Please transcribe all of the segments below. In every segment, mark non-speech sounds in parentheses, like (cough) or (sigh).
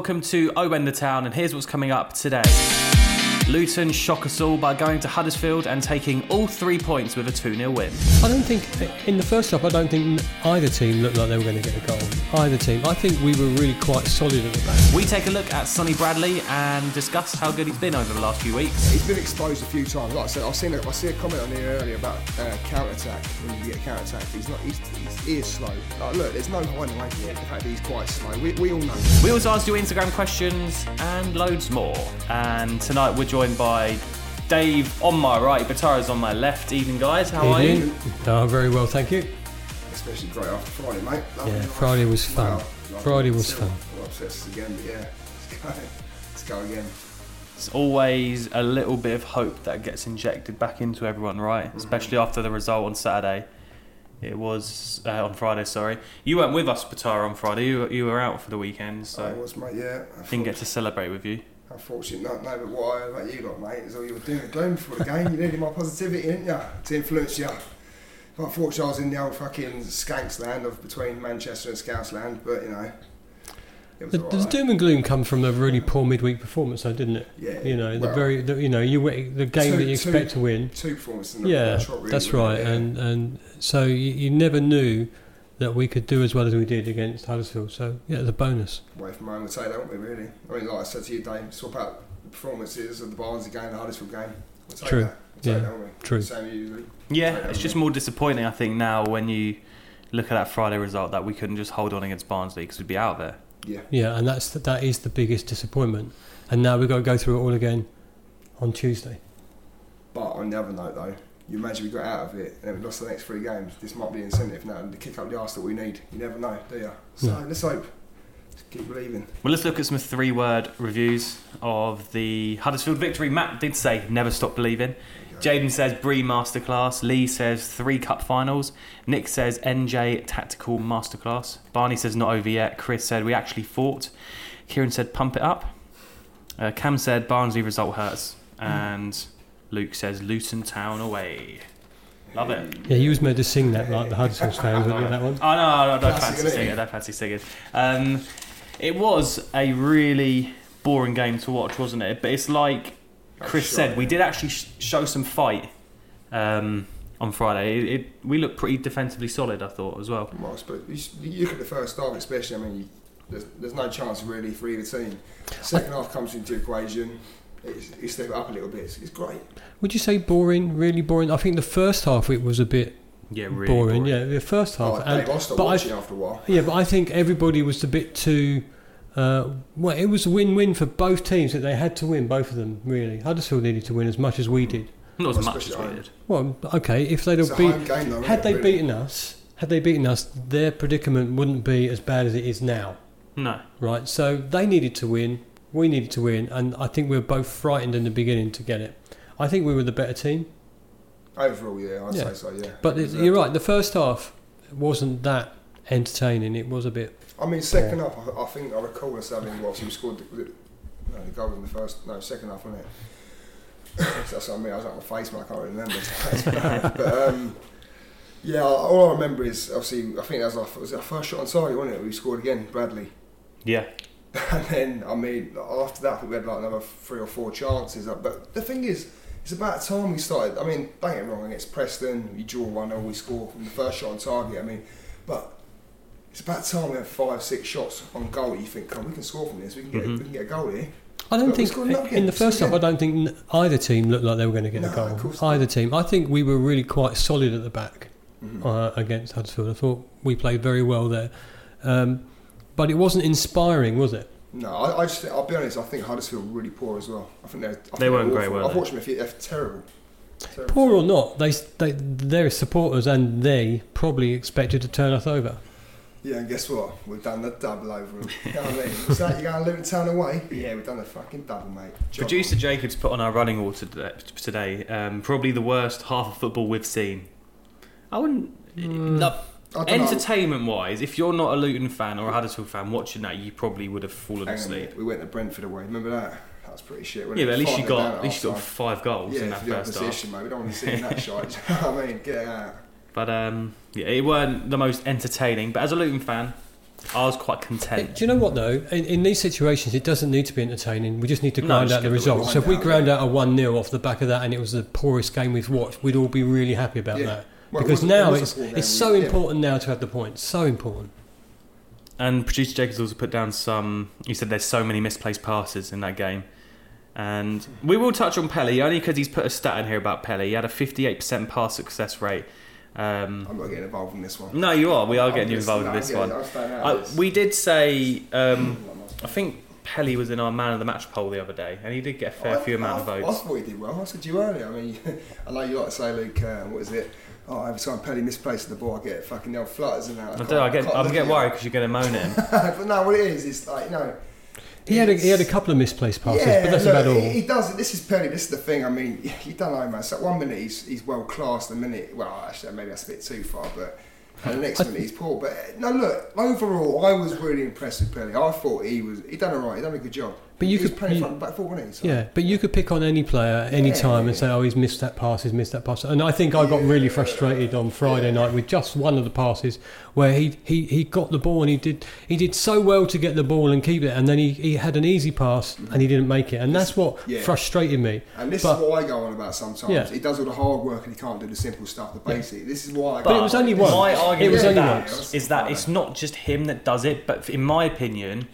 Welcome to Oh the Town, and here's what's coming up today. Luton shock us all by going to Huddersfield and taking all three points with a 2 0 win. I don't think in the first half. I don't think either team looked like they were going to get a goal. Either team. I think we were really quite solid at the back. We take a look at Sonny Bradley and discuss how good he's been over the last few weeks. He's been exposed a few times. Like I said, I've seen a, I see a comment on here earlier about uh, counter attack. When you get counter attack, he's not. He's, he's, he is slow. Like, look, there's no hiding away from the fact that he's quite slow. We, we all know. We also asked you Instagram questions and loads more. And tonight we're joined by Dave on my right, Batara's on my left. Evening, guys. How are you? Evening. Oh, very well, thank you. Especially great after Friday, mate. Lovely Yeah, night. Friday was fun. Wow. Friday was fun. Well, upsets us again, but yeah, let's go. Let's go again. It's always a little bit of hope that gets injected back into everyone, right? Especially after the result on Saturday. It was uh, on Friday. Sorry, you weren't with us, Patara, on Friday. You, you were out for the weekend, So I was, mate. Yeah. didn't get to celebrate with you. Unfortunately, not no, but what I about you lot, mate, is all you were doing gloom before the game. You needed my positivity, didn't you? To influence you. But unfortunately, I was in the old fucking skanks land of between Manchester and Scouse land, but you know, it was The, all the doom and gloom come from a really poor midweek performance, though, didn't it? Yeah. You know, the well, very, the, you know, you the game Two- that you two- expect to win. two performances. Yeah, really, that's right. Yeah. And and so you, you never knew that we could do as well as we did against Huddersfield. So yeah, it's a bonus. away from home, we'll take that, won't we? Really. I mean, like I said to you, Dave, swap out the performances of the Barnsley game, the Huddersfield game. We'll True. That. We'll Yeah. that, won't we? True. Same. Yeah, it's just more disappointing, I think, now when you look at that Friday result that we couldn't just hold on against Barnsley because we'd be out there. Yeah. Yeah, and that's that is the biggest disappointment. And now we've got to go through it all again on Tuesday. But on the other note, though, you imagine we got out of it and then we lost the next three games. This might be an incentive now to kick up the arse that we need. You never know, do you? So No. let's hope. Let's keep believing. Well, let's look at some three word reviews of the Huddersfield victory. Matt did say, never stop believing. Jaden says, Bree Masterclass. Lee says, three cup finals. Nick says, NJ Tactical Masterclass. Barney says, not over yet. Chris said, we actually fought. Kieran said, pump it up. Uh, Cam said, Barnsley result hurts. And Luke says, Luton Town away. Love it. Yeah, you was meant to sing that like the Huddersfield (laughs) fans, wasn't you, that one? Oh no, no, I don't Classic, fancy singing. I don't fancy singing. Um, it was a really boring game to watch, wasn't it? But it's like Chris That's said, we did actually sh- show some fight um, on Friday. It, it, we looked pretty defensively solid, I thought, as well. Well, I suppose you, you look at the first half, especially. I mean, you, there's, there's no chance really for either team. Second half comes into equation. It's, you step it up a little bit. It's, it's great. Would you say boring? Really boring? I think the first half it was a bit Yeah, really boring. Yeah, the first half. Oh, and- Dave, I stopped but I- after a while. Yeah, but I think everybody was a bit too. Uh, well, it was a win-win for both teams that they had to win, both of them really. Huddersfield needed to win as much as we did. Not as Well, much as we did. Well, okay, if they'd It's have beat, game, though. had isn't they really? beaten us, had they beaten us, their predicament wouldn't be as bad as it is now, No. right? So they needed to win, we needed to win, and I think we were both frightened in the beginning to get it. I think we were the better team, Overall, yeah, I'd Yeah. say so. Yeah. but it, you're right. The first half wasn't that entertaining. It was a bit. I mean, second half, I, I think I recall us having what we scored the, was it, no, the goal in the first, no, second half, wasn't it? That's what I mean. I was at my face, man. I can't remember. (laughs) but um, yeah, all I remember is obviously I think that was our, was our first shot on target, wasn't it? We scored again, Bradley. Yeah. (laughs) And then I mean, after that, we had like another three or four chances. But the thing is, it's about time we started. I mean, don't get me wrong. Against Preston, we draw one 0 we score from the first shot on target. I mean, but it's about time we have five, six shots on goal. You think, come, we can score from this. We can get, Mhm. we can get a goal here. I don't But think in the first half. I don't think either team looked like they were going to get No, a goal. course not. Either team. I think we were really quite solid at the back Mhm. uh, against Huddersfield. I thought we played very well there, um, but it wasn't inspiring, was it? No, I, I just, I'll be honest. I think Huddersfield were really poor as well. I think they're I they think weren't great. Were I've watched them. a few- They're terrible. Terrible. Poor or not, they, they their supporters and they probably expected to turn us over. Yeah, and guess what? We've done the double over them. (laughs) You know what I mean? What's that? You're going to Luton Town away? Yeah, we've done the fucking double, mate. Job Producer on. Jacobs put on our running order today. today um, probably the worst half of football we've seen. I wouldn't. no, don't know. Entertainment wise, if you're not a Luton fan or a Huddersfield fan watching that, you probably would have fallen Hang on a asleep. minute, We went to Brentford away. Remember that? That was pretty shit. wasn't Yeah, it? but at least you Five nil down got at least you got half-time. five goals in Yeah, that for the first half. opposition, mate. We don't want to see that (laughs) shite. (laughs) You know what I mean, get out. But um, yeah, it weren't the most entertaining. But as a Luton fan, I was quite content. Do you know what though? In, in these situations, it doesn't need to be entertaining. We just need to No, grind just out the get the result. So if we grind ground out a one 0 off the back of that, and it was the poorest game we've watched, we'd all be really happy about Yeah. that. Well, because wasn't- it now was it's poor it's We- so yeah. important now to have the points. So important. And producer Jacobs also put down some. He said there's so many misplaced passes in that game. And we will touch on Pelly only because he's put a stat in here about Pelly. He had a 58% pass success rate. Um, I'm not getting involved in this one. no, you are. We are I'm getting you involved in this one. I'm staying out Uh, we did say. Um, (clears throat) I think Pelly was in our man of the match poll the other day, and he did get a fair I- few amount of I, I votes. thought he did well. I said to you earlier. I mean, (laughs) I know you like to say, Luke, uh, what is it? Oh, every time Pelly misplaces the ball, I get fucking old flutters and that. I can't- do. I get. I'm getting worried because you're going to moan him. (laughs) but no, what it is, it's like, you know. He had a, he had a couple of misplaced passes, yeah, but that's look, about all. He, he does it. This is Pelly. This is the thing. I mean, (laughs) you don't know, man. So one minute he's, he's well classed, the minute, well, actually, maybe that's a bit too far, but. And the next minute he's poor, but uh, no. Look, overall, I was really impressed with Pelly. I thought he was. He done all right. He done a good job. But you he was could- playing you- front back four, wasn't he? So- Yeah, but you could pick on any player any Yeah, time and say, "Oh, he's missed that pass, he's missed that pass." And I think I got really frustrated on Friday night with just one of the passes where he, he, he got the ball and he did he did so well to get the ball and keep it, and then he, he had an easy pass and he didn't make it, and that's what Yeah. frustrated me. And this But- is what I go on about sometimes. Yeah. He does all the hard work and he can't do the simple stuff, the basic. This is why I But go it was only one. My It argument was with only that once. is that it's not just him that does it, but in my opinion,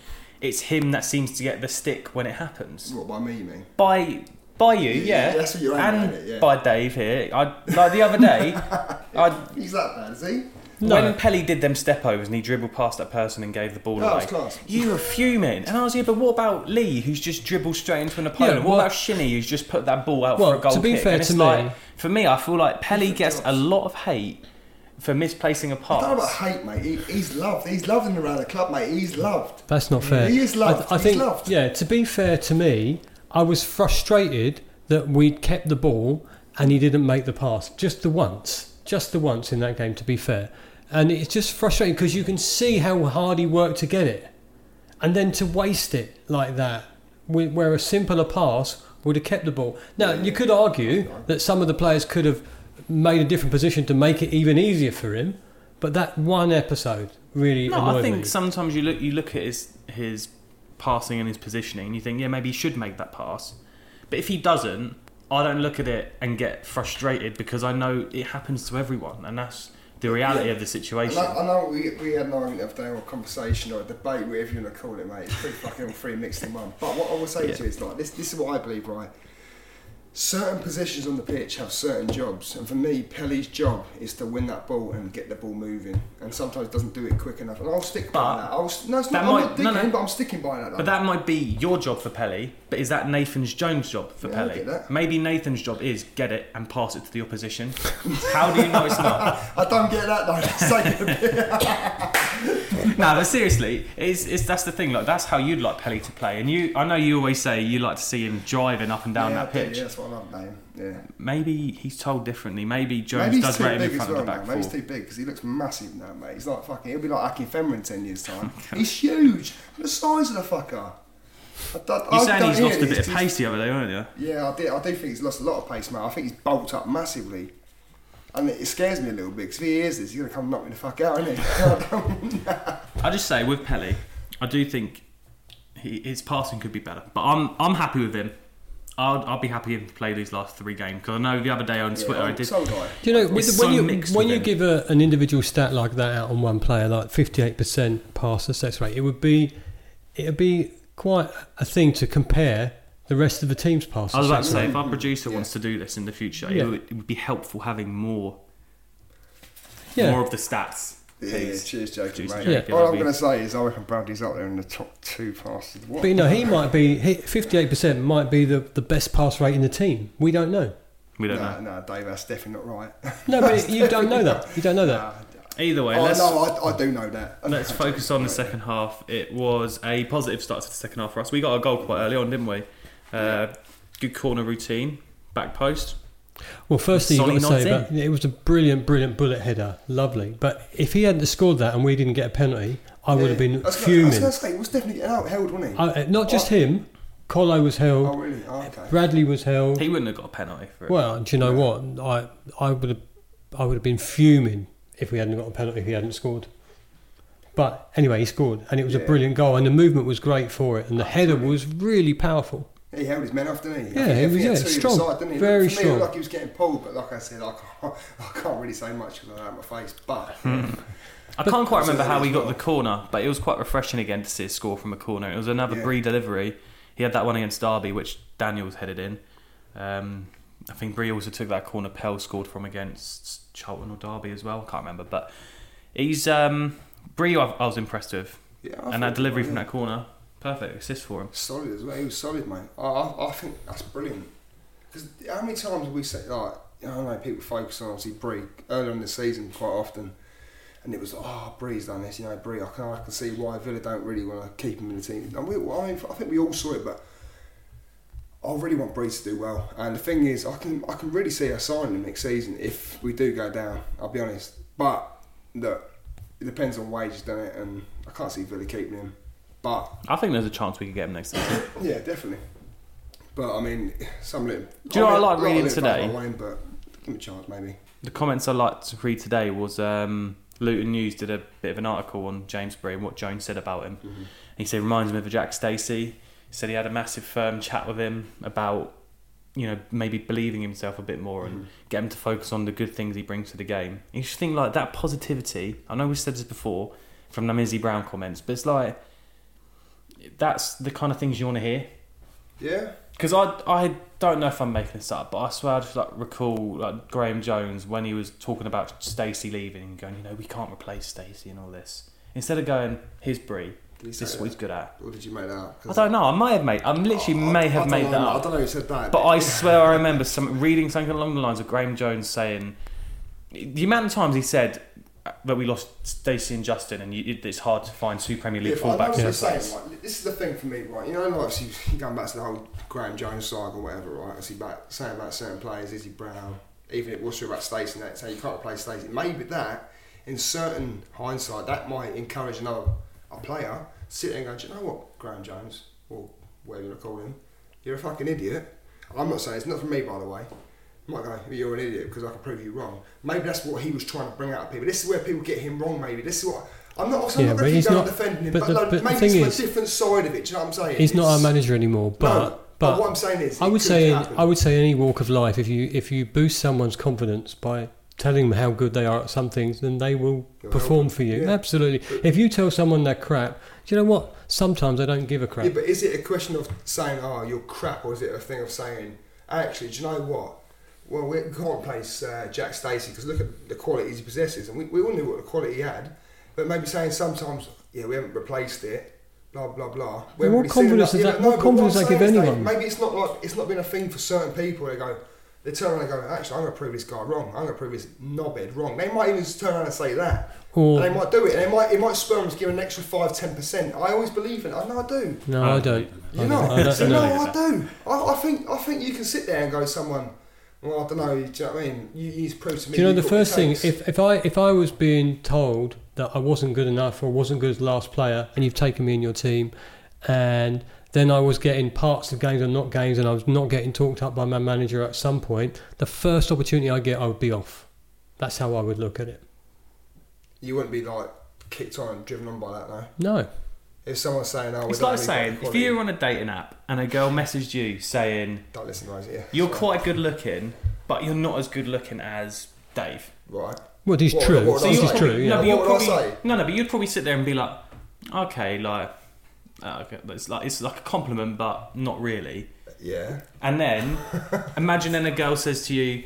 it's him that seems to get the stick when it happens. What by me, you mean? By by you, Yeah, yeah, that's what you're aiming and at, yeah. by Dave here. I like the other day, (laughs) I He's that bad, is he? No. when Pelly did them step overs and he dribbled past that person and gave the ball That away. was class. You were fuming, and I was here. But what about Lee, who's just dribbled straight into an opponent? Yeah, what well- about Shinny, who's just put that ball out Well, for a goal to be kick? fair and it's to like, me- for me, I feel like Pelly gets a lot of hate for misplacing a I don't know about hate, mate. He, he's loved. He's loved in around the club, mate. He's loved. That's not fair. He is loved. I, I He's think, loved. yeah. To be fair to me, I was frustrated that we'd kept the ball and he didn't make the pass just the once, just the once in that game. To be fair, and it's just frustrating because you can see how hard he worked to get it, and then to waste it like that, where a simpler pass would have kept the ball. Now you could argue that some of the players could have made a different position to make it even easier for him, but that one episode really No, annoyed I think me. sometimes you look you look at his his passing and his positioning, and you think, yeah, maybe he should make that pass. But if he doesn't, I don't look at it and get frustrated because I know it happens to everyone, and that's the reality Yeah. of the I situation. know, I know we, we had an argument the other day or a conversation or a debate, whatever you want to call it, mate. It's pretty fucking all three mixed in one. But what I will say Yeah. to you is like this. This is what I believe, right? Certain positions on the pitch have certain jobs, and for me, Pelly's job is to win that ball and get the ball moving. And sometimes doesn't do it quick enough. And I'll stick by But that. I'll, no, it's that not. might- I'm not digging, no. but I'm sticking by that. Though. But that might be your job for Pelly, but is that Nathan's Jones' job for Yeah, I Pelly? get that. Maybe Nathan's job is get it and pass it to the opposition. How do you know it's not? (laughs) I don't get that though. (laughs) (laughs) It's taking a bit. no, but seriously, it's, it's that's the thing. Like that's how you'd like Pelly to play, and you. I know you always say you like to see him driving up and down yeah, that do, pitch. Yeah, that's what I love him. Yeah. Maybe he's told differently. Maybe Jones Maybe does rate him in front well, of the man. back Maybe four. he's too big because he looks massive now, mate. He's like fucking. He'll be like Akinfenwa in ten years' (laughs) time. he's huge. The size of the fucker. I, don't- You I saying he's lost a bit of pace the other day, weren't you? Yeah, I, do, I do think he's lost a lot of pace, mate. I think he's bulked up massively. And it scares me a little bit because if he hears this, he's going to come and knock me the fuck out, isn't he? (laughs) (laughs) I just say with Pelly, I do think he, his passing could be better, but I'm I'm happy with him. I'll, I'll be happy if he play these last three games because I know the other day on Twitter I did. so do I. Do you know It's with, so when you mixed when with you him. give a, an individual stat like that out on one player, like fifty eight percent pass success rate, it would be it would be quite a thing to compare the rest of the team's pass. I was about to say if our producer Yeah. wants to do this in the future, Yeah. it, would, it would be helpful having more Yeah. more of the stats. Yeah, cheers, Jacob, Cheers, mate. Jacob. All I'm going to say is I reckon Bradley's up there in the top two passes. What? But you know, he might be fifty eight percent might be the, the best pass rate in the team. We don't know. We don't no, know. no, Dave, that's definitely not right. No, but you (laughs) don't know that. You don't know that. Nah. Either way, oh let's no, I, I do know that. (laughs) let's focus on the second half. It was a positive start to the second half for us. We got a goal quite early on, didn't we? Uh, good corner routine, back post. Well, firstly, you've got to say nods that it was a brilliant, brilliant bullet header. Lovely. But if he hadn't scored that and we didn't get a penalty, I would have been I was gonna- I was fuming. going to say, he was definitely getting out held, wasn't he? I, uh, not just Oh. him, Colo was held, oh, really? Oh, okay. Bradley was held. He wouldn't have got a penalty for it. Well, do you know what? I I would have I would have been fuming if we hadn't got a penalty if he hadn't scored. But anyway, he scored, and it was a Yeah. brilliant goal, and the movement was great for it, and the header was really powerful. He held his men off, didn't he? Yeah, I think, he I was, think yeah, had two either strong. Side, didn't he? Very For me, it strong. looked like he was getting pulled, but like I said, I can't, (laughs) I can't really say much because I don't have my face. But I But- can't quite remember how he got Well. the corner, but it was quite refreshing again to see a score from a corner. It was another Yeah. Bree delivery. He had that one against Derby, which Daniels headed in. Um, I think Bree also took that corner Pell scored from against Charlton or Derby as well. I can't remember, but he's um, Bree. I, I was impressed with, yeah, I and that he delivery was, from that corner, perfect assist for him. solid as well. He was solid, mate. I, I, I think that's brilliant. Because how many times have we said like I know people focus on obviously Bree earlier in the season quite often, and it was oh Bree's done this, you know Bree. I can I can see why Villa don't really want to keep him in the team. And we, I, mean, I think we all saw it, but. I really want Bree to do well, and the thing is, I can I can really see us signing him next season if we do go down. I'll be honest, but look, it depends on wages, doesn't it? And I can't see Villa keeping him, but I think there's a chance we could get him next season. (laughs) yeah, definitely. But I mean, some little. Do you know what I like reading today? Wayne, but give him a chance, maybe. The comments I liked to read today was um, Luton News did a bit of an article on James Bree and what Jones said about him. Mm-hmm. He said reminds me of a Jack Stacey. He said he had a massive firm chat with him about you know maybe believing himself a bit more and get him to focus on the good things he brings to the game. You just think like that positivity. I know we've said this before from the Mizzy Brown comments, but it's like that's the kind of things you want to hear. Yeah. Because I, I don't know if I'm making this up, but I swear I just like recall like Graeme Jones when he was talking about Stacey leaving and going, you know, we can't replace Stacey and all this. Instead of going, here's Bree, this is what he's good at. Or did you make that up? I don't know. I may have made. I literally may I have made know, that I don't know who said that. But I swear I remember some reading something along the lines of Graeme Jones saying the amount of times he said that we lost Stacey and Justin, and you, it's hard to find two Premier League If I know fullbacks what in saying, place. right, this is the thing for me, right? You know, like, obviously, (laughs) going back to the whole Graeme Jones saga or whatever, right? I see about saying about certain players, Izzy Brown, even if it was true about Stacey and that, saying you can't replace Stacey. Maybe that, in certain hindsight, that might encourage another a player sit there and go, do you know what, Graeme Jones, or whatever you want to call him, you're a fucking idiot. I'm not saying it's not for me, by the way. You're an idiot because I can prove you wrong. Maybe that's what he was trying to bring out of people. This is where people get him wrong. Maybe this is what I'm not. I'm Yeah, not but he's not- defending him, but but, the- like, but the maybe thing it's is- a different side of it. Do you know what I'm saying? He's not our manager anymore, but no, but, but what I'm saying is, I would say. I would say any walk of life if you if you boost someone's confidence by telling them how good they are at some things, then they will You'll perform for you. yeah. Absolutely. If you tell someone they're crap, do you know what? Sometimes they don't give a crap. Yeah, but is it a question of saying, "Oh, you're crap," or is it a thing of saying, "Actually, do you know what? Well, we can't replace uh, Jack Stacey because look at the qualities he possesses, and we, we all knew what the quality he had." But maybe saying sometimes, "Yeah, we haven't replaced it." Blah blah blah. We Well, what confidence is that- no, what but confidence I'm I give anyone? Maybe it's not like it's not been a thing for certain people. They go, they turn around and go, "Actually, I'm going to prove this guy wrong. I'm going to prove this knobhead wrong." They might even just turn around and say that. Or And they might do it, and it might it might spur them to give an extra five, ten percent. I always believe in it. I know I do. no, I don't. You I know, don't, I don't so no, I do. I, I think I think you can sit there and go, someone. Well, I don't know. Do you know what I mean? You, you prove to me. Do you know the got what it first thing? If, if I if I was being told that I wasn't good enough or wasn't good as last player, and you've taken me in your team, and then I was getting parts of games and not games, and I was not getting talked up by my manager at some point, the first opportunity I get, I would be off. That's how I would look at it. you wouldn't be like kicked on and driven on by that, no. No, If someone's saying, "Oh, It's like saying if you're on a dating app and a girl messaged you saying don't listen to those, yeah. you're Sorry. quite good looking, but you're not as good looking as Dave. right. well, this is true. what would I this is true. No, but What you'd would I probably say? no, no, but you'd probably sit there and be like, okay, like, uh, okay, it's like it's like a compliment, but not really. Yeah. And then (laughs) imagine then a girl says to you,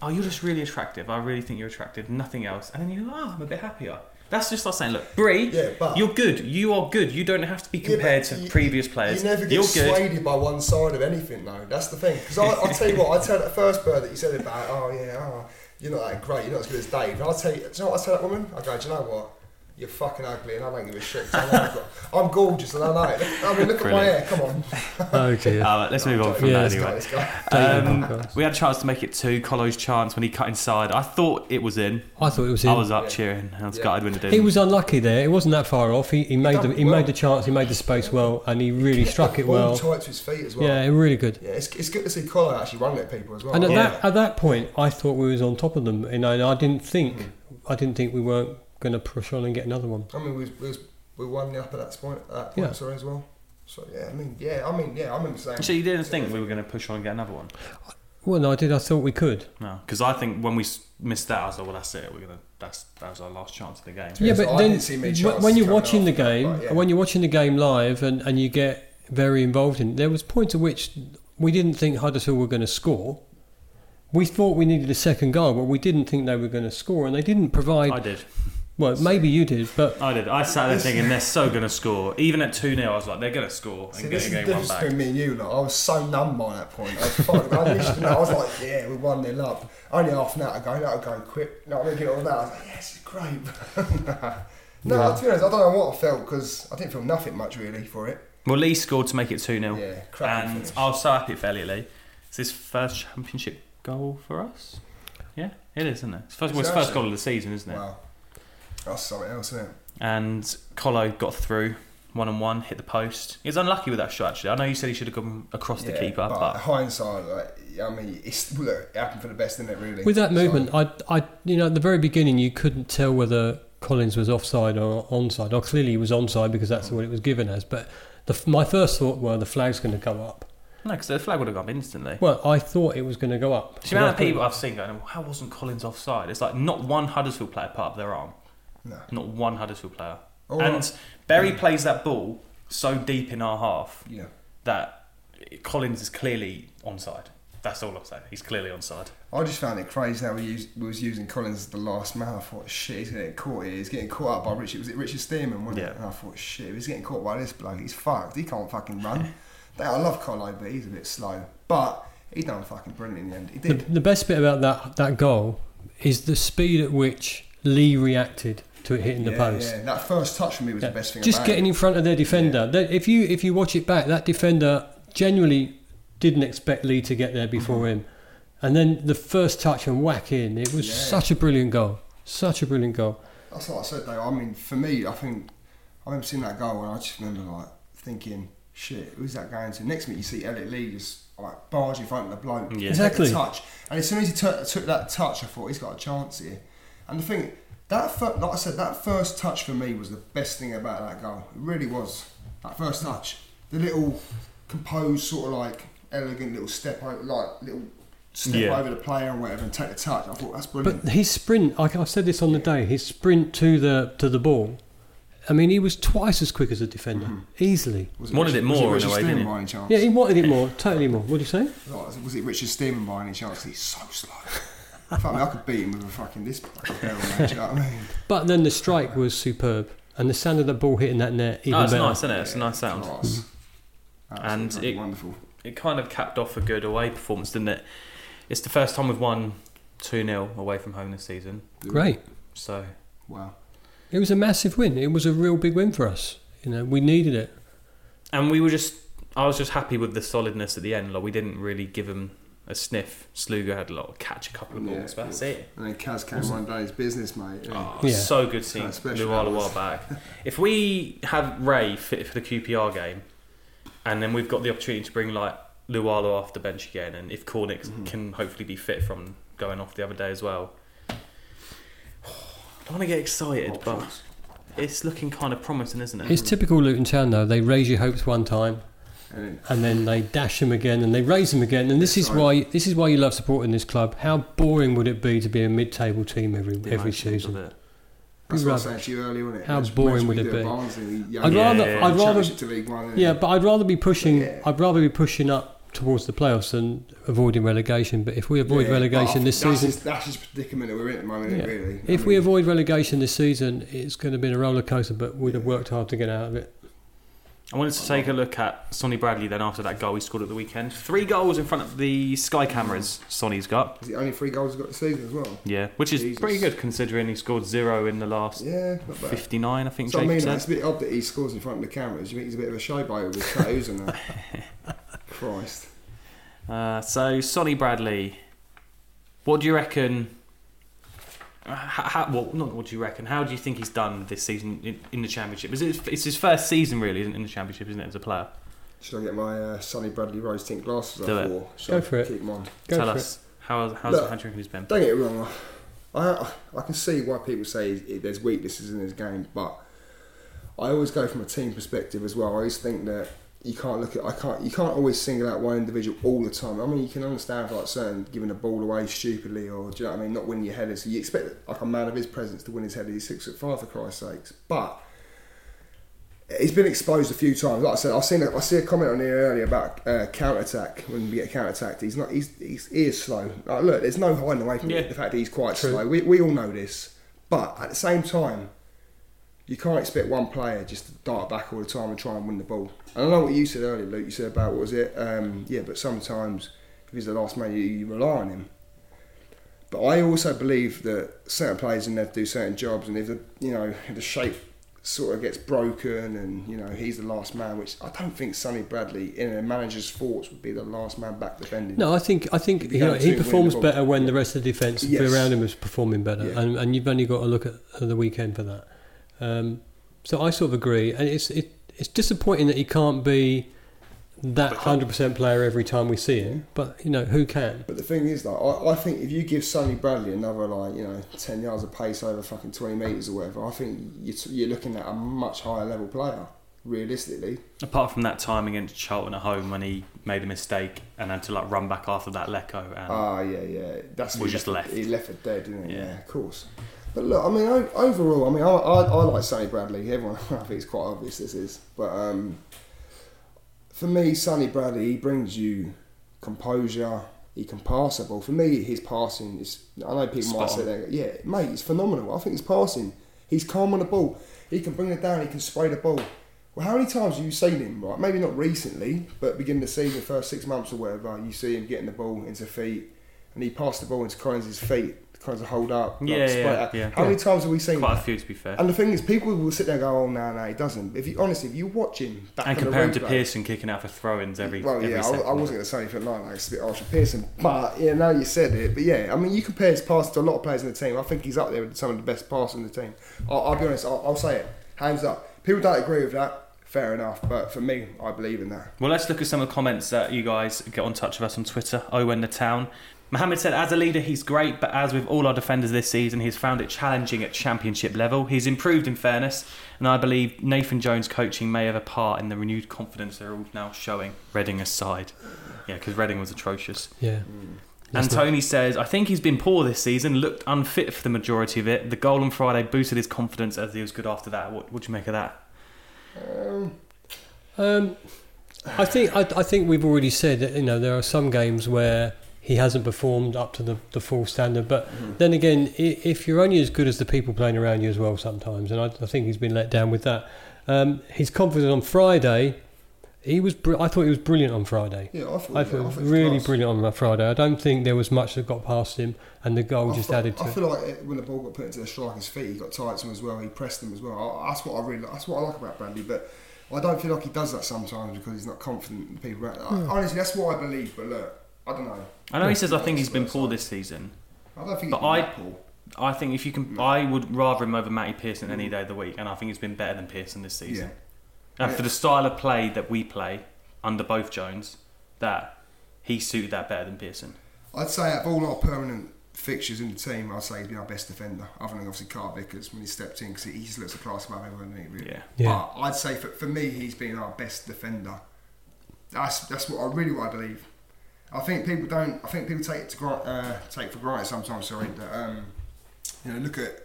"Oh, you're just really attractive. I really think you're attractive. Nothing else." And then you're like, "Oh, I'm a bit happier." That's just like saying, look, Bree, Yeah, but- you're good. You are good. You don't have to be compared Yeah, to you- previous players. You never get You're good. swayed by one side of anything, though. That's the thing. Because I'll tell you what, I tell that first bird that you said about, oh yeah, oh, you're not that great, you're not as good as Dave. And I'll tell you, do you know what I tell that woman? I go, do you know what? You're fucking ugly, and I don't give a shit. I know I've got- I'm gorgeous, and I know it. I mean, look at my Brilliant. hair. Come on. Oh dear. (laughs) Uh, let's move on from Yeah, that let's anyway. Let's go. Um, we had a chance to make it two. Colo's chance when he cut inside. I thought it was in. I thought it was in. I was up Yeah. cheering. I was Yeah. gutted when it didn't. He was unlucky there. It wasn't that far off. He, he made the he well. made the chance. He made the space well, and he really Kept struck it well. tight to his feet as well. Yeah, really good. Yeah, it's, it's good to see Collar actually running at people as well. And at Yeah. that at that point, I thought we was on top of them, you know, and I didn't think I didn't think we weren't going to push on and get another one. I mean, we was, we was we won the up at that point, at that point Yeah. sorry, as well. So yeah, I mean, yeah, I mean, yeah, I remember saying. So you didn't think we were going to push on and get another one? Well, no, I did. I thought we could. No, because I think when we missed that, I was like, well, that's it. We're gonna. That's that was our last chance of the game. Yeah, so but I then didn't see many chances when you're watching the after that, game, yeah. when you're watching the game live, and, and you get very involved in, it, there was points at which we didn't think Huddersfield were going to score. We thought we needed a second goal, but we didn't think they were going to score, and they didn't provide. I did. Well, maybe you did, but I did. I sat there thinking they're so going to score. Even at 2 0, I was like, they're going to score See, and this get a is the game one difference back. between me and you. Like, I was so numb by that point. I was, fuck, I, literally, I was like, yeah, we won nil up. Only half an hour ago, that'll go quick. You know what I mean? Get all that. I was like, yes, it's great. (laughs) no, Yeah. to be honest, I don't know what I felt because I didn't feel nothing much really for it. Well, Lee scored to make it 2 0. Yeah, cracking And finish. I was so happy for Elliot Lee. It's his first championship goal for us. Yeah, it is, isn't it? It's first, well, it's first goal of the season, isn't it? Wow. Oh, that's something else, isn't it? And Colo got through one on one, hit the post. He was unlucky with that shot, actually. I know you said he should have gone across the Yeah, keeper, but, but hindsight, like, I mean, it's, look, it happened for the best, didn't it, really? with that So- movement, I, I, you know, at the very beginning, you couldn't tell whether Collins was offside or onside. Or clearly, he was onside because that's what it was given as. But the, my first thought, well, the flag's going to go up. no, because the flag would have gone up instantly. Well, I thought it was going to go up. The amount of people I've seen going, how wasn't Collins offside? It's like not one Huddersfield player put up their arm. No. Not one Huddersfield player. Oh, all and right. Berry um, plays that ball so deep in our half Yeah. that Collins is clearly onside. That's all I'll say. He's clearly onside. I just found it crazy how we, used, we was using Collins as the last man. I thought, shit, he's getting caught here. He's getting caught up by Richard. Was it Richard Stearman, wasn't Yeah. it? And I thought, shit, if he's getting caught by this bloke, he's fucked. He can't fucking run. (laughs) I love Colo, but he's a bit slow. But he done fucking brilliant in the end. He The, did. the best bit about that that goal is the speed at which Lee reacted to it hitting the post. yeah. That first touch for me was Yeah. the best thing Just about getting it. in front of their defender. That- If you if you watch it back, that defender genuinely didn't expect Lee to get there before mm-hmm. him, and then the first touch and whack in. It was Yeah. such a brilliant goal. Such a brilliant goal. That's what I said though. I mean, for me, I think I remember seeing that goal and I just remember like thinking, shit, who's that going to? Next minute, you see Elliot Lee just like barge in front of the bloke, Yeah. take Exactly. the touch, and as soon as he took, took that touch, I thought he's got a chance here. And the thing, that fir- like I said, that first touch for me was the best thing about that goal. It really was. That first touch, the little composed, sort of like elegant little step, over, like little step Yeah. over the player and whatever, and take the touch. I thought that's brilliant. But his sprint, like I said this on the day, his sprint to the to the ball. I mean, he was twice as quick as a defender, mm-hmm. easily. was wanted Richard- it was more in a way, didn't he? by any chance? Yeah, he wanted it more, totally more. What do you say? Was it Richard Stearman by any chance? He's so slow. Fuck me, I could beat him with a fucking this fucking barrel, man. You know what I mean? (laughs) But then the strike was superb, and the sound of the ball hitting that net even Oh, it's better. nice, isn't it? It's a nice sound. Class. Mm-hmm. And Absolutely it- wonderful. It kind of capped off a good away performance, didn't it? It's the first time we've won 2 0 away from home this season. Great. So, Wow. It was a massive win. It was a real big win for us. You know, we needed it. and we were just, I was just happy with the solidness at the end. Like, we didn't really give him a sniff. Sluga had a lot, catch a couple of balls, but that's of it. And then Kaz came one day, his business, mate. Oh, Yeah. so good seeing That's special, LuaLua that while back. If we have Ray fit for the QPR game, and then we've got the opportunity to bring like LuaLua off the bench again, and if Cornick Mm-hmm. can hopefully be fit from going off the other day as well, I want to get excited, but it's looking kind of promising, isn't it? It's typical Luton Town, though. They raise your hopes one time, And then, they dash them again, and they raise them again. And this is Sorry. why this is why you love supporting this club. How boring would it be to be a mid-table team every The every emotions of season? it. that's what I was rubbish. saying to you earlier, wasn't it? How Imagine- boring imagine would it be? Barnsley, I'd rather, yeah, I'd rather, to League One. yeah, but I'd rather be pushing. Yeah. I'd rather be pushing up towards the playoffs than avoiding relegation. But if we avoid Yeah, relegation this that's season, Just, that's just predicament that we're in at the moment, Yeah. really. if I we avoid relegation this season, it's going to be a roller coaster. But we'd have worked hard to get out of it. I wanted to take a look at Sonny Bradley then after that goal he scored at the weekend. Three goals in front of the Sky cameras Sonny's got. Is it only three goals he's got this season as well? Yeah, which is Jesus. pretty good considering he scored zero in the last Yeah, not bad. 59, I think So I mean, said. it's a bit odd that he scores in front of the cameras. You think he's a bit of a showboat with his tattoos and that? Christ. Uh, so Sonny Bradley, what do you reckon? How, how, well, not what do you reckon? How do you think he's done this season in, in the championship? Is it, it's his first season really isn't in the championship, isn't it, as a player? Should I get my uh, Sonny Bradley rose tint glasses Do up it. Go I for it. keep them on? Go Tell for us how how's Look. how do you reckon he's been? Don't get it wrong. I I can see why people say there's weaknesses in his game, but I always go from a team perspective as well. I always think that you can't look at I can't you can't always single out one individual all the time. I mean, you can understand like certain giving a ball away stupidly or do you know what I mean, not winning your headers. So you expect like a man of his presence to win his header. He's six foot five for Christ's sakes, but. He's been exposed a few times. Like I said, I've seen. A, I see a comment on here earlier about uh, counter attack. When we get counter attacked, he's not. He's, he's he is slow. Like, look, there's no hiding away from Yeah. The fact that he's quite True. slow. We, we all know this, but at the same time, you can't expect one player just to dart back all the time and try and win the ball. And I know what you said earlier, Luke. You said about what was it? Um, yeah, but sometimes if he's the last man, you, you rely on him. But I also believe that certain players in there do certain jobs, and if the you know if the shape sort of gets broken, and you know he's the last man, which I don't think Sonny Bradley in a manager's thoughts would be the last man back defending. No, I think I think you know, he performs better when the rest of the defence Yes. around him is performing better, Yeah. and, and you've only got to look at the weekend for that. Um, so I sort of agree, and it's it, it's disappointing that he can't be that hundred percent player every time we see him. But you know who can? But the thing is, like, I, I think if you give Sonny Bradley another, like, you know, 10 yards of pace over fucking 20 metres or whatever, I think you're, you're looking at a much higher level player, realistically. Apart from that time against Charlton at home when he made a mistake and had to like run back after that Lecco and Ah, yeah, yeah. That's Was he just left. He left it dead, didn't he? Yeah. Yeah, of course. But look, I mean, overall, I mean, I, I, I like Sonny Bradley. Everyone, (laughs) I think it's quite obvious this is. But um, for me, Sonny Bradley, he brings you composure. He can pass the ball. For me, his passing is. I know people Spot might say that. Yeah, mate, it's phenomenal. I think his passing. He's calm on the ball. He can bring it down. He can spray the ball. Well, how many times have you seen him? Right, maybe not recently, but beginning of the season, first six months or whatever, you see him getting the ball into feet, and he passed the ball into Collins' feet. Collins will hold up. like, Yeah, spray yeah, it yeah. How many times have we seen quite a that? few to be fair. And the thing is, people will sit there and go, "Oh no, no, he doesn't." If you honestly, if you watch him back And on the compare him to replay- Pearson kicking out for throw-ins every well, every yeah, I, second. I wasn't going to say anything like that. It's a bit harsh for Pearson, but yeah, now you said it. But yeah, I mean, you compare his pass to a lot of players in the team. I think he's up there with some of the best passers in the team. I'll, I'll be honest. I'll, I'll say it, hands up. People don't agree with that. Fair enough, but for me, I believe in that. Well, let's look at some of the comments that you guys get on touch with us on Twitter. Owen the Town. Mohammed said, as a leader, he's great, but as with all our defenders this season, he's found it challenging at championship level. He's improved in fairness, and I believe Nathan Jones' coaching may have a part in the renewed confidence they're all now showing, Reading aside. Yeah, because Reading was atrocious. Yeah. And Tony says, I think he's been poor this season, looked unfit for the majority of it. The goal on Friday boosted his confidence as he was good after that. What what do you make of that? Um, Um, I think I, I think we've already said that you know there are some games where he hasn't performed up to the, the full standard. But then again, if you're only as good as the people playing around you as well, sometimes, and I, I think he's been let down with that. Um, his confidence on Friday, he was. Br- I thought he was brilliant on Friday. yeah, I thought, I yeah, thought thought was really class. brilliant on Friday. I don't think there was much that got past him, and the goal I just feel- added to I it. feel like it, when the ball got put into the striker's feet, he got tight to him as well. He pressed him as well. I, that's what I really, that's what I like about Bradley. But I don't feel like he does that sometimes because he's not confident in people. around- I- Honestly, that's what I believe. But look, I don't know. I know he says I think he's That's been poor I'm this season. I don't think But he's been I- that poor. I think if you can, I would rather him over Matty Pearson any day of the week, and I think he's been better than Pearson this season. And Yeah. for the style of play that we play under both Jones, that he suited that better than Pearson. I'd say out of all our permanent fixtures in the team, I'd say he'd be our best defender, other than obviously Carter Vickers when he stepped in because he just looks a class above everyone. doesn't he, Really. Yeah. Yeah. But I'd say for, for me, he's been our best defender. That's that's what I really what I believe. I think people don't. I think people take it to uh, take for granted sometimes. Sorry, that um, you know, look at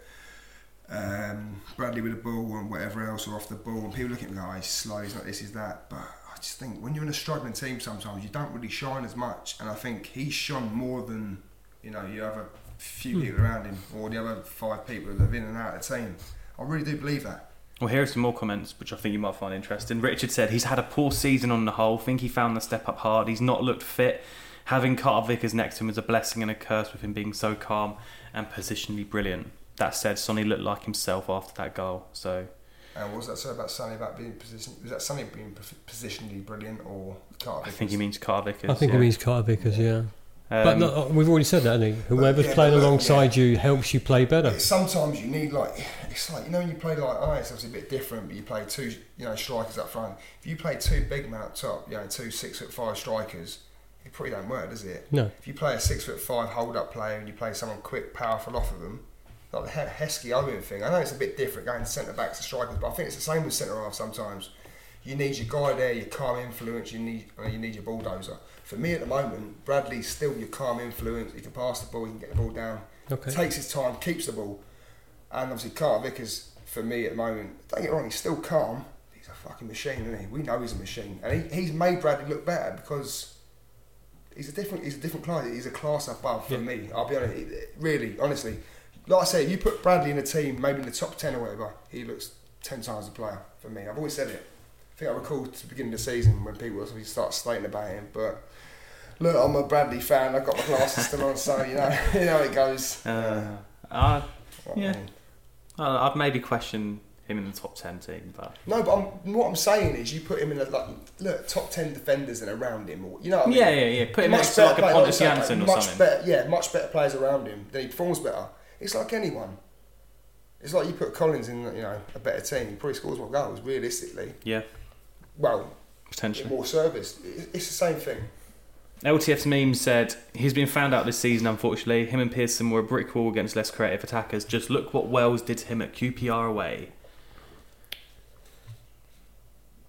um, Bradley with the ball and whatever else or off the ball, and people look at him and go, oh, he's slow, he's not this, he's that. But I just think when you're in a struggling team, sometimes you don't really shine as much, and I think he's shone more than you know you have a few Hmm. people around him or the other five people that have in and out of the team. I really do believe that. Well, here are some more comments, which I think you might find interesting. Richard said he's had a poor season on the whole. Think he found the step up hard. He's not looked fit. Having Carter Vickers next to him is a blessing and a curse with him being so calm and positionally brilliant. That said, Sonny looked like himself after that goal. So And what was that say about Sonny about being position? Was that Sonny being positionally brilliant or Carter? I think he means Carter Vickers. I think yeah. it means Carter Vickers, yeah. Um, but no, we've already said that, haven't we? Whoever's yeah, playing look, alongside you helps you play better. Sometimes you need like it's like you know when you play like oh it's obviously a bit different, but you play two you know strikers up front. If you play two big men up top, you know two six foot five strikers, it probably don't work, does it? No. If you play a six foot five hold up player and you play someone quick, powerful off of them, like the He- Heskey Owen thing. I know it's a bit different going centre backs to strikers, but I think it's the same with centre half sometimes. You need your guy there, your calm influence. You need you need your bulldozer. For me at the moment, Bradley's still your calm influence. He can pass the ball, he can get the ball down Okay. takes his time, keeps the ball. And obviously, Carter Vickers, for me at the moment, don't get me wrong, he's still calm. He's a fucking machine, isn't he? We know he's a machine. And he, he's made Bradley look better because he's a different he's a different class. He's a class above for Yeah. me. I'll be honest, really, honestly. Like I say, if you put Bradley in a team, maybe in the top 10 or whatever, he looks 10 times the player for me. I've always said it. I think I recall to the beginning of the season when people obviously start slating about him, but look, I'm a Bradley fan. I've got my glasses still on, so you know, (laughs) you know how it goes. uh, I, What yeah. mean. I- I'd maybe question him in the top 10 team, but No, but I'm, what I'm saying is, you put him in a like, look, top ten defenders and around him, or you know, what I mean? yeah, yeah, yeah. Put him Much next to like a better player, Pontus like I say, Jansson or much something. Better, yeah, much better players around him. Then he performs better. It's like anyone. It's like you put Collins in, you know, a better team. He probably scores more goals, realistically. Yeah, Well, potentially. more service. It's the same thing. LTF's meme said he's been found out this season. Unfortunately, him and Pearson were a brick wall against less creative attackers. Just look what Wells did to him at QPR away.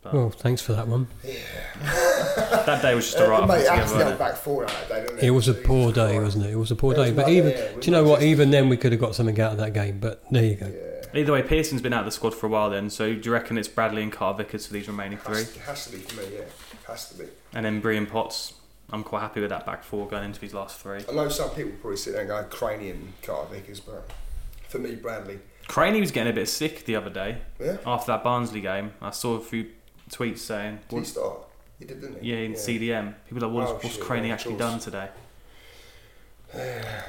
But Well, thanks for that one. (laughs) that day was just a right Uh, mate, together. actually, wasn't it? back four that day, it? It was a poor day, wasn't it? It was a poor Yeah, day. But like- even, yeah, do you know what? Even then, we could have got something out of that game. But there you go. Yeah. Either way, Pearson's been out of the squad for a while then. So do you reckon it's Bradley and Carter Vickers for these remaining three, Has, has to be for me, yeah. Has to be. and then Brian Potts? I'm quite happy with that back four going into these last three. I know some people probably sit there and go Craney and Carter Vickers, but for me, Bradley. Craney was getting a bit sick the other day Yeah. after that Barnsley game. I saw a few tweets saying, Did he start? He did, didn't he? "Yeah, in CDM." People are like, "What's, Oh, what's shit, Craney yeah, actually done today?"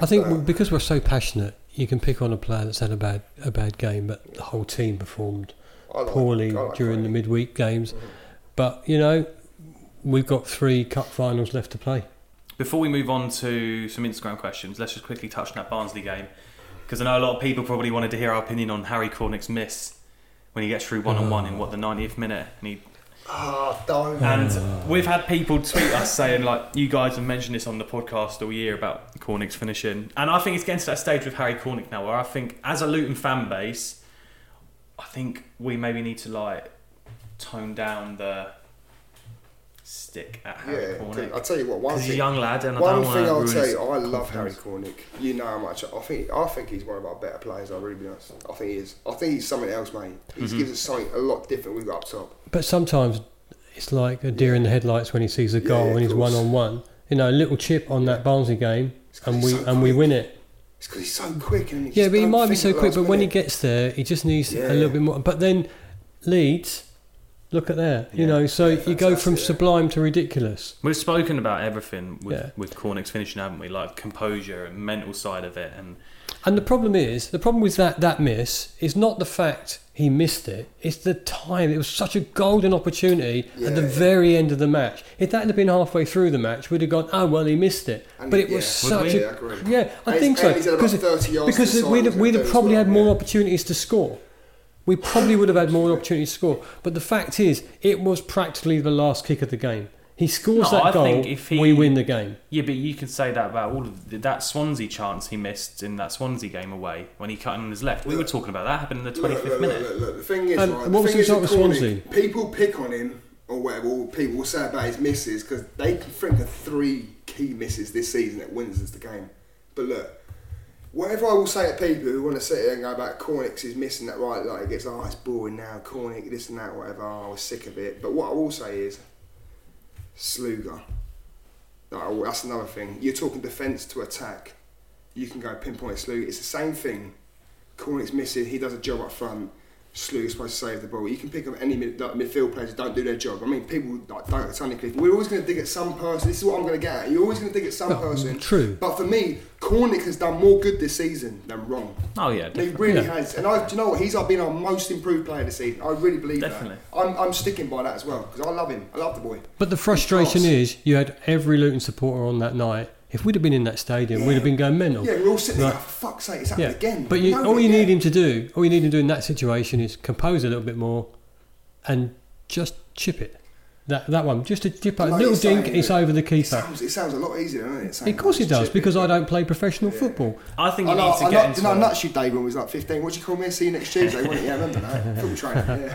I think um, because we're so passionate, you can pick on a player that's had a bad a bad game, but the whole team performed like- poorly like during the midweek games. Mhm. But you know, we've got three cup finals left to play. Before we move on to some Instagram questions, let's just quickly touch on that Barnsley game because I know a lot of people probably wanted to hear our opinion on Harry Cornick's miss when he gets through one on one in what the 90th minute, and he Ah, don't. And we've had people tweet us saying, like, you guys have mentioned this on the podcast all year about Cornick's finishing. And I think it's getting to that stage with Harry Cornick now where I think, as a Luton fan base, I think we maybe need to, like, tone down the stick at Harry yeah, Cornick. I'll tell you what. One Because he's a thing, young lad, and I one don't thing I'll tell you, I his love Harry confidence. Cornick. You know how much I think. I think he's one of our better players. I'll really be honest. I think he is. I think he's something else, mate. He Mhm. gives us something a lot different. We've got up top. But sometimes it's like a deer in the headlights when he sees a goal yeah, and he's one on one. You know, a little chip on that Barnsley game, and we so and we win it. It's because he's so quick. And he Yeah, but he might be so quick. last But when he gets there, he just needs Yeah. a little bit more. But then Leeds, look at that. You Yeah. know, so Yeah, you go from sublime to ridiculous. We've spoken about everything with, Yeah. with Cornick's finishing, haven't we? Like composure and mental side of it. And And the problem is, the problem with that that miss is not the fact he missed it; it's the time. It was such a golden opportunity at the Yeah. very end of the match. If that had been halfway through the match, we'd have gone, "Oh well, he missed it." And but he- it was such we? a Yeah, I agree. yeah. I think so and he's had about 30 yards because to the side we'd have, we'd have probably as had more yeah. opportunities to score. We probably would have had more opportunities to score. But the fact is, it was practically the last kick of the game. He scores No, that I goal, think if he- we win the game. Yeah, but you can say that about all of the, that Swansea chance he missed in that Swansea game away when he cut in on his left. We were talking about that happened in the 25th look, minute. Look, look, look. The thing is, And right, what the was thing the is result with with Swansea? People pick on him or whatever. Or people will say about his misses because they can think of three key misses this season that wins us the game. But look, whatever I will say to people who want to sit there and go about Cornick's is missing that right, like it gets, oh, it's boring now, Cornick, this and that, whatever. Oh, I was sick of it. But what I will say is, Sluga. Like, oh, that's another thing. You're talking defence to attack. You can go pinpoint Sluga. It's the same thing. Cornick's missing. He does a job up front. Sluga's supposed to save the ball. You can pick up any mid, like, midfield players who don't do their job. I mean, people like don't at Tunnicliffe. We're always going to dig at some person. This is what I'm going to get at. You're always going to dig at some Oh, person. true. But for me, Cornick has done more good this season than wrong. Oh yeah, He really Yeah. has, and I, do you know what? He's been our most improved player this season. I really believe Definitely. that. I'm, I'm sticking by that as well because I love him. I love the boy. But the frustration is, you had every Luton supporter on that night. If we'd have been in that stadium, we'd have been going mental. Yeah, we're all sitting there. Right. Oh, for fuck's sake, it's Yeah, happened again. but you, all you yeah. need him to do, all you need him to do in that situation is compose a little bit more, and just chip it. That that one, just a chip, a Like little you're saying, dink, it's yeah. over the It keeper. sounds, it sounds a lot easier, doesn't it? Saying Of course it does, because it. I don't play professional football. I think I you know, need to I get know, into. did I a- nuts you, Dave, when we was like 15? What do you call me? See you next Tuesday, wasn't it? Yeah, I remember that. (laughs) Football training, yeah.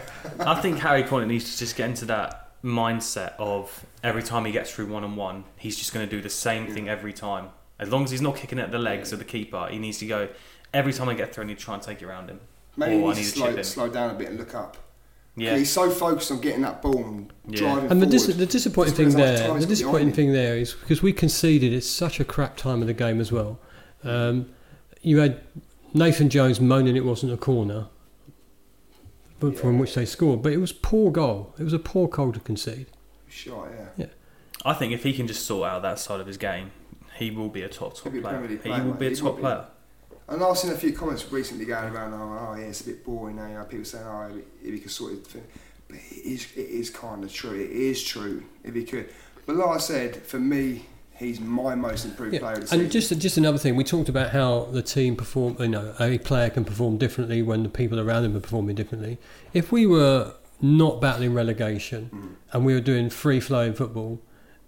I think Harry Cornick needs to just get into that mindset of every time he gets through one on one, he's just going to do the same thing every time. As long as he's not kicking at the legs of the keeper, he needs to go. Every time I get through, I need to try and take it around him. Maybe he or I needs need to to slow, slow down a bit and look up. Yeah, He's so focused on getting that ball and Yeah. driving And the, dis- the disappointing thing there, the disappointing thing there is because we conceded. It's such a crap time of the game as well. Um, you had Nathan Jones moaning it wasn't a corner, but from which they scored. But it was poor goal. It was a poor goal to concede. Shot, yeah. Yeah. I think if he can just sort out that side of his game, he will be a top top He'll be a player. He player, will be a top be. player. And I've seen a few comments recently going around, oh, oh yeah, it's a bit boring now. You know, people saying, oh, if he, if he could sort it. But it is, it is kind of true. It is true, if he could. But like I said, for me, he's my most improved player of season. and just just another thing, we talked about how the team perform. You know, a player can perform differently when the people around him are performing differently. If we were not battling relegation Mm. and we were doing free flowing football,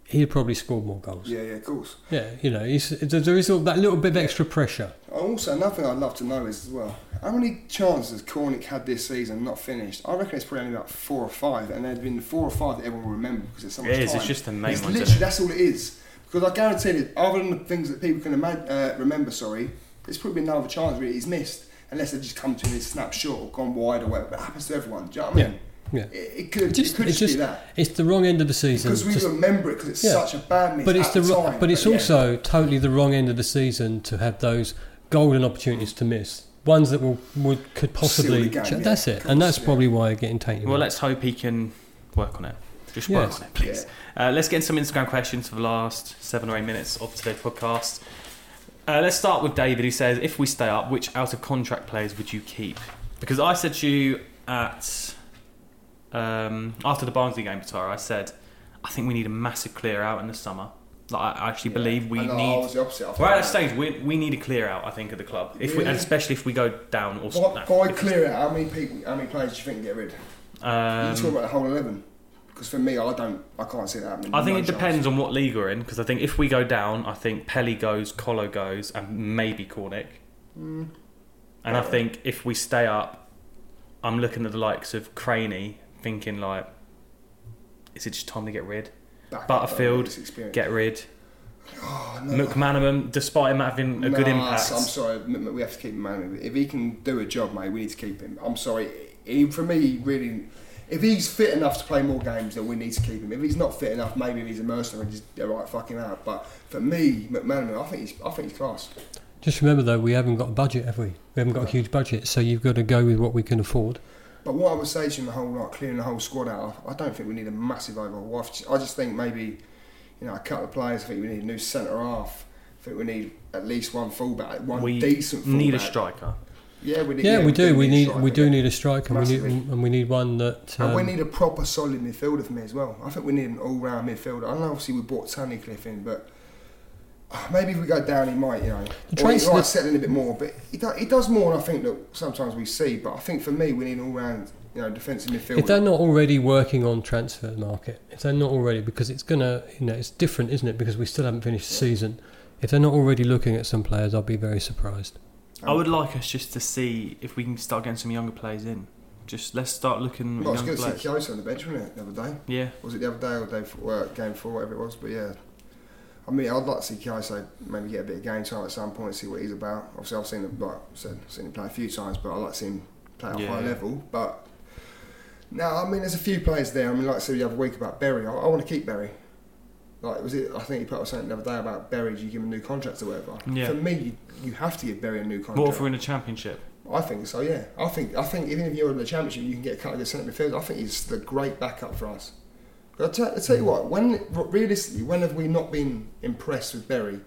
he'd probably scored more goals. yeah, yeah, of course. Yeah, you know, he's, there there is all that little bit of extra pressure. Also, another thing I'd love to know is as well, how many chances has Cornick had this season not finished? I reckon it's probably only about four or five, and there'd been four or five that everyone will remember because it's so much It is, time. it's just the main It's ones, Literally, that's all it is. Because I guarantee that, other than the things that people can ima- uh, remember, sorry, there's probably been no chance really he's missed, unless they just come to him and snap short or gone wide or whatever. It happens to everyone. Do you know what I mean? Yeah. It, it could, Just, it could it's just, just be that. it's the wrong end of the season. Because we Just- remember it because it's Yeah. such a bad miss but it's at the, the ro- time. but it's yeah. also totally the wrong end of the season to have those golden opportunities to miss. Ones that will would could possibly. game, ch- yeah, that's it, of and that's yeah. probably why you're getting taken. Well, out. let's hope he can work on it. Just Yes. on it, please. Uh, let's get in some Instagram questions for the last seven or eight minutes of today's podcast. Uh, let's start with David, who says, "If we stay up, which out of contract players would you keep?" Because I said to you at um, after the Barnsley game, Tara, I said, "I think we need a massive clear out in the summer." Like, I actually believe we I know, I need. was the opposite. I We're at a that. stage we, we need a clear out. I think at the club, if we, and especially if we go down or By, no, by clear out, how many people, how many players do you think get rid? Um, you talk about the whole eleven? Because for me, I don't, I can't see that happening. I think No it chance. depends on what league we're in because I think if we go down, I think Pelly goes, Colo goes, and maybe Cornick. Mm. And I think if we stay up, I'm looking at the likes of Craney, thinking like, is it just time to get rid? Back Butterfield. Get rid. Oh, no. McManaman, despite him having a good impact, I'm sorry, we have to keep him man. If he can do a job, mate, we need to keep him. I'm sorry. He, for me, really, if he's fit enough to play more games, then we need to keep him. If he's not fit enough, maybe he's a mercenary and just all right, fuck him out. But for me, McManaman, I think he's, I think he's class. Just remember though, we haven't got a budget, have we? We haven't got a huge budget, so you've got to go with what we can afford. But what I would say to him, the whole like clearing the whole squad out, I don't think we need a massive overhaul. I just- I just think maybe, you know, a couple of players. I think we need a new centre half. I think we need at least one fullback, one we decent fullback. need a striker. Yeah, we need. Yeah, we do. We need we do need a striker, and we need, and we need one that. And we um, need a proper solid midfielder for me as well. I think we need an all-round midfielder. I know obviously we brought Tunnicliffe in, but uh, maybe if we go down, he might, you know, The or he might settle in a bit more. But he, do, he does more than I think that sometimes we see. But I think for me, we need an all-round, you know, defensive midfielder. If they're not already working on transfer market, if they're not already, because it's gonna, you know, it's different, isn't it? Because we still haven't finished the season. If they're not already looking at some players, I'll be very surprised. I would like us just to see if we can start getting some younger players in. Just let's start looking at Well, it's younger good to see players. Kyoto on the bench, wasn't it, the other day? Yeah, Was it the other day or the day for, uh, game four, whatever it was? But yeah, I mean, I'd like to see Kyoto maybe get a bit of game time at some point, see what he's about. Obviously, I've seen him, like I said, I've seen him play a few times, but I like to see him play at a high level. But no, I mean, there's a few players there. I mean, like I said the other week about Berry, I, I want to keep Berry. Like was it? I think he put up something the other day about Berry. You give him a new contract or whatever. Yeah. For me, you, you have to give Berry a new contract. What if we're in a championship? I think so. Yeah. I think I think even if you're in the championship, you can get a couple of good centre midfielders. I think he's the great backup for us. But I tell, I tell you hmm. what, when realistically, when have we not been impressed with Berry?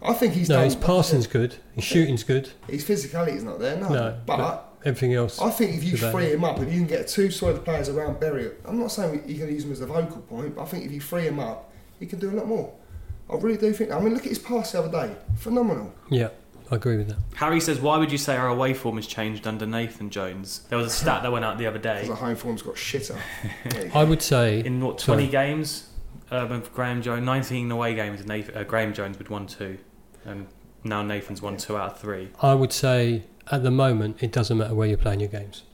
I think he's No, done. his passing's good. His shooting's good. His physicality is not there. No. No, but Everything else. I think if you Today. free him up, if you can get two solid players around Berry, I'm not saying you can use him as a vocal point, but I think if you free him up, he can do a lot more. I really do think. I mean, look at his pass the other day, phenomenal. Yeah, I agree with that. Harry says, why would you say our away form has changed under Nathan Jones? There was a stat that went out the other day. the home form's got shitter. There you go. I would say In what, 20 Sorry. games, Urban for Graeme Jones, 19 away games, Nathan, uh, Graeme Jones would 1 2. And now Nathan's won 2 out of 3. I would say at the moment it doesn't matter where you're playing your games.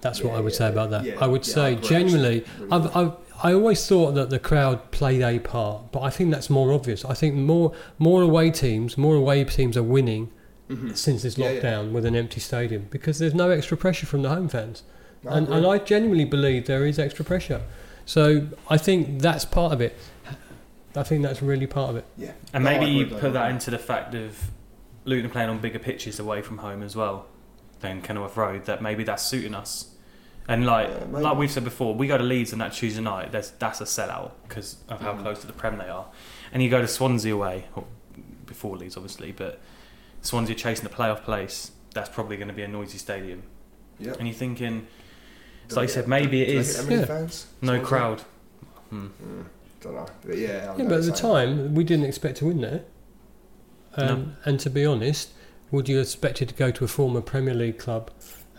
That's what I would yeah, say about that. yeah, I would yeah, say agree, genuinely. Really I've. I've, I always thought that the crowd played a part, but I think that's more obvious. I think more more away teams, more away teams are winning Mhm. since this Yeah, yeah. lockdown with an empty stadium because there's no extra pressure from the home fans. No, and, agree. and I genuinely believe there is extra pressure. So I think that's part of it. I think that's really part of it. yeah. And No, maybe you put that I into the fact of Luton playing on bigger pitches away from home as well than Kenilworth Road, that maybe that's suiting us. And like Yeah, like we've said before, we go to Leeds on that Tuesday night. There's, that's a sellout because of how Mm. close to the Prem they are. And you go to Swansea away, or before Leeds obviously, but Swansea chasing the playoff place. That's probably going to be a noisy stadium. Yeah. And you're thinking, Do so like they I said, maybe it is. do they is get that many Yeah. fans? no Swansea? crowd. Hmm. Mm, don't know. But yeah. I Yeah, know but at the time, we didn't expect to win there. Um, And to be honest, would you have expected to go to a former Premier League club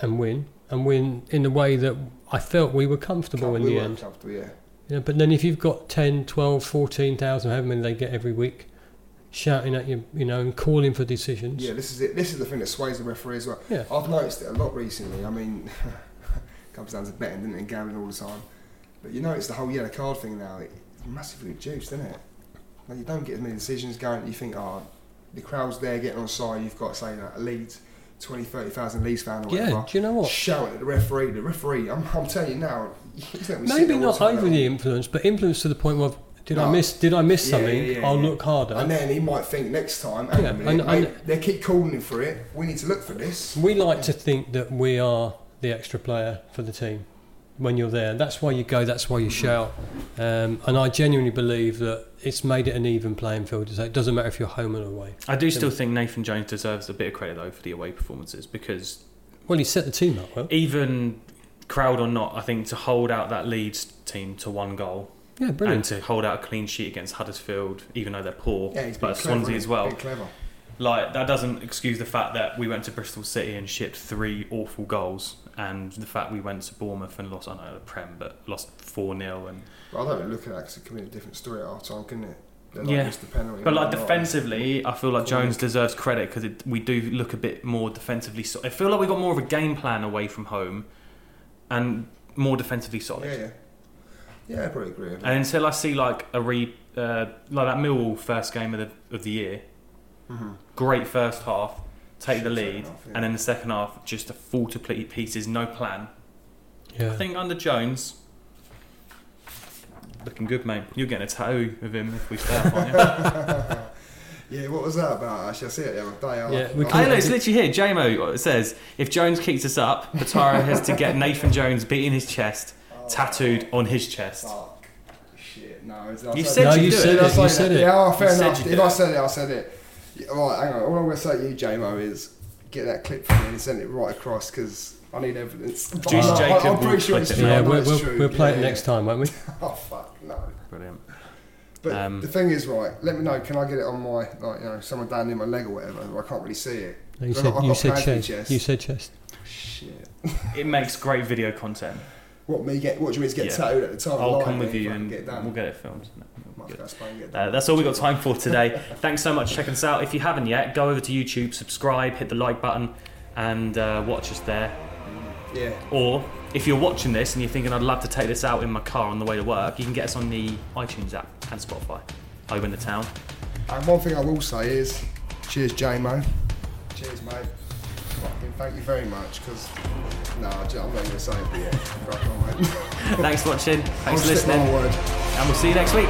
and win? And win in the way that I felt we were comfortable in we the were end. comfortable, yeah. Yeah, but then if you've got 10, 12, 14,000, however many they get every week, shouting at you, you know, and calling for decisions. Yeah, this is it. This is the thing that sways the referee as well. Yeah. I've noticed it a lot recently. I mean, (laughs) comes down to betting didn't it, and gambling all the time. But you notice the whole yellow card thing now. It's massively reduced, isn't it? Like you don't get as many decisions going. You think, oh, the crowd's there getting on side. You've got say that a Leeds, 20, 30,000 Leeds fan or Yeah, whatever. do you know what? Shouting at the referee. The referee. I'm, I'm telling you now. (laughs) he's gonna be sitting Maybe not that. overly influenced, but influenced to the point of did I miss? Did I miss Yeah, something? yeah, yeah, I'll look harder. And then he might think next time, hang Yeah, minute, and- and- mate, they keep calling him for it. We need to look for this. We like to think that we are the extra player for the team when you're there. That's why you go. That's why you shout. Um, and I genuinely believe that it's made it an even playing field. So it doesn't matter if you're home or away. I do still think Nathan Jones deserves a bit of credit though for the away performances because Well, he set the team up well. even crowd or not, I think to hold out that Leeds team to one goal Yeah, and brilliant. to hold out a clean sheet against Huddersfield, even though they're poor, Yeah, he's been but clever, Swansea as well. Clever. Like that doesn't excuse the fact that we went to Bristol City and shipped three awful goals, and the fact we went to Bournemouth and lost. I know the Prem, but lost four 0 and But I don't look at that because it could be a different story at half time, couldn't it? Like Yeah. missed the penalty. But like defensively, I feel like Jones deserves credit because we do look a bit more defensively. So- I feel like we got more of a game plan away from home, and more defensively solid. Yeah, yeah. Yeah, I probably agree. And until I see like a re, uh, like that Millwall first game of the of the year, Mhm. great first half, take the lead, half, yeah. and then the second half just a fall to ple- pieces, no plan. Yeah. I think under Jones, looking good, mate. You're getting a tattoo of him if we stay up, aren't you? Yeah, what was that about? Actually, I see it the other day. I- Yeah, we I- can- I know, it's literally here. JMO says if Jones keeps us up, Batara has to get (laughs) Nathan Jones beating his chest, oh, tattooed on his chest. Fuck. Shit, no. I You said said No, you you said it. it. Did say You said it. Yeah, oh, fair You enough. If I it. said it, I said it. Yeah, right, hang on. All I'm going to say to you, JMO, is get that clip from me and send it right across because I need evidence. But Juice I'm- Jacob I'm pretty sure it's it. true. Yeah, we'll, we'll, true. we'll play Yeah, it next time, won't we? (laughs) Oh, fuck, no. Brilliant. But Um, the thing is, right, let me know, can I get it on my, like, you know, someone down near my leg or whatever? I can't really see it. No, you said, got- you said pads chest. chest. You said chest. Shit. It makes great video content. What, me get, what do you mean to get Yeah. tattooed at the time? I'll come with you and get we'll get it filmed. Might Good. go to Spain and get it Uh, that's all we've got time for today. (laughs) Thanks so much for checking us out. If you haven't yet, go over to YouTube, subscribe, hit the like button, and uh, watch us there. Yeah. Or if you're watching this and you're thinking, I'd love to take this out in my car on the way to work, you can get us on the iTunes app and Spotify. Over in the town. And one thing I will say is, cheers, JMO. Cheers, mate. Fucking thank you very much, because no, nah, I'm not even saying it. (laughs) Thanks for watching. Thanks I'll for listening. And we'll see you next week.